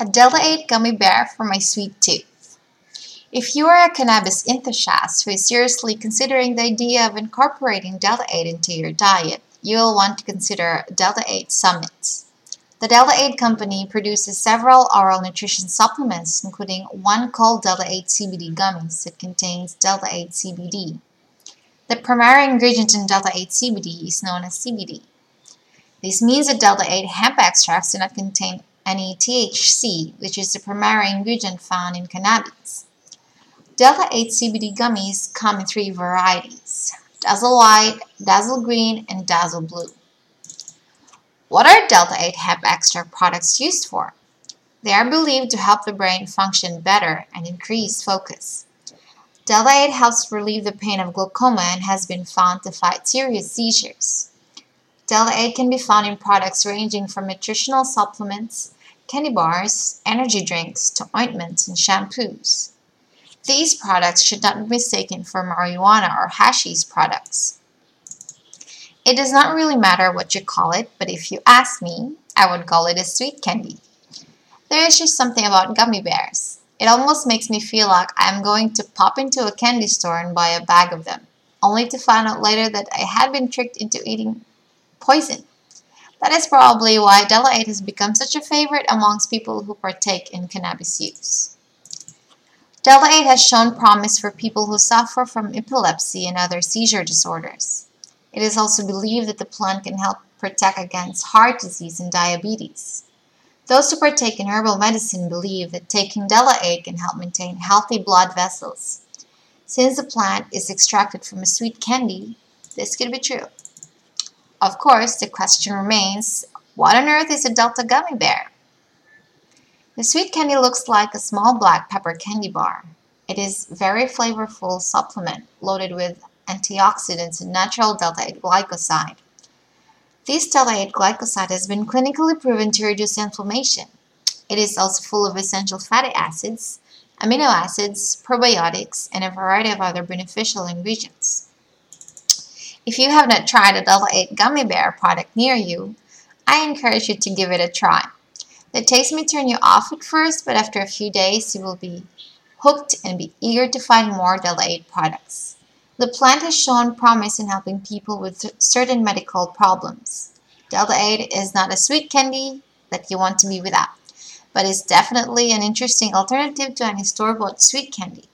a Delta 8 gummy bear for my sweet tooth. If you are a cannabis enthusiast who is seriously considering the idea of incorporating Delta 8 into your diet, you will want to consider Delta 8 Summits. The Delta 8 company produces several oral nutrition supplements, including one called Delta 8 CBD gummies that contains Delta 8 CBD. The primary ingredient in Delta 8 CBD is known as CBD. This means that Delta 8 hemp extracts do not contain any THC, which is the primary ingredient found in cannabis. Delta 8 CBD gummies come in three varieties Dazzle White, Dazzle Green, and Dazzle Blue. What are Delta 8 hemp extract products used for? They are believed to help the brain function better and increase focus. Delta 8 helps relieve the pain of glaucoma and has been found to fight serious seizures. Delta 8 can be found in products ranging from nutritional supplements, candy bars, energy drinks, to ointments and shampoos. These products should not be mistaken for marijuana or hashish products. It does not really matter what you call it, but if you ask me, I would call it a sweet candy. There is just something about gummy bears. It almost makes me feel like I'm going to pop into a candy store and buy a bag of them, only to find out later that I had been tricked into eating poison. That is probably why Delta 8 has become such a favorite amongst people who partake in cannabis use. Delta 8 has shown promise for people who suffer from epilepsy and other seizure disorders. It is also believed that the plant can help protect against heart disease and diabetes. Those who partake in herbal medicine believe that taking Delta 8 can help maintain healthy blood vessels. Since the plant is extracted from a sweet candy, this could be true. Of course, the question remains, what on earth is a Delta gummy bear? The sweet candy looks like a small black pepper candy bar. It is a very flavorful supplement loaded with antioxidants and natural delta-8 glycoside. This delta-8 glycoside has been clinically proven to reduce inflammation. It is also full of essential fatty acids, amino acids, probiotics, and a variety of other beneficial ingredients. If you have not tried a Delta 8 gummy bear product near you, I encourage you to give it a try. The taste may turn you off at first, but after a few days you will be hooked and be eager to find more Delta 8 products. The plant has shown promise in helping people with certain medical problems. Delta 8 is not a sweet candy that you want to be without, but is definitely an interesting alternative to any store-bought sweet candy.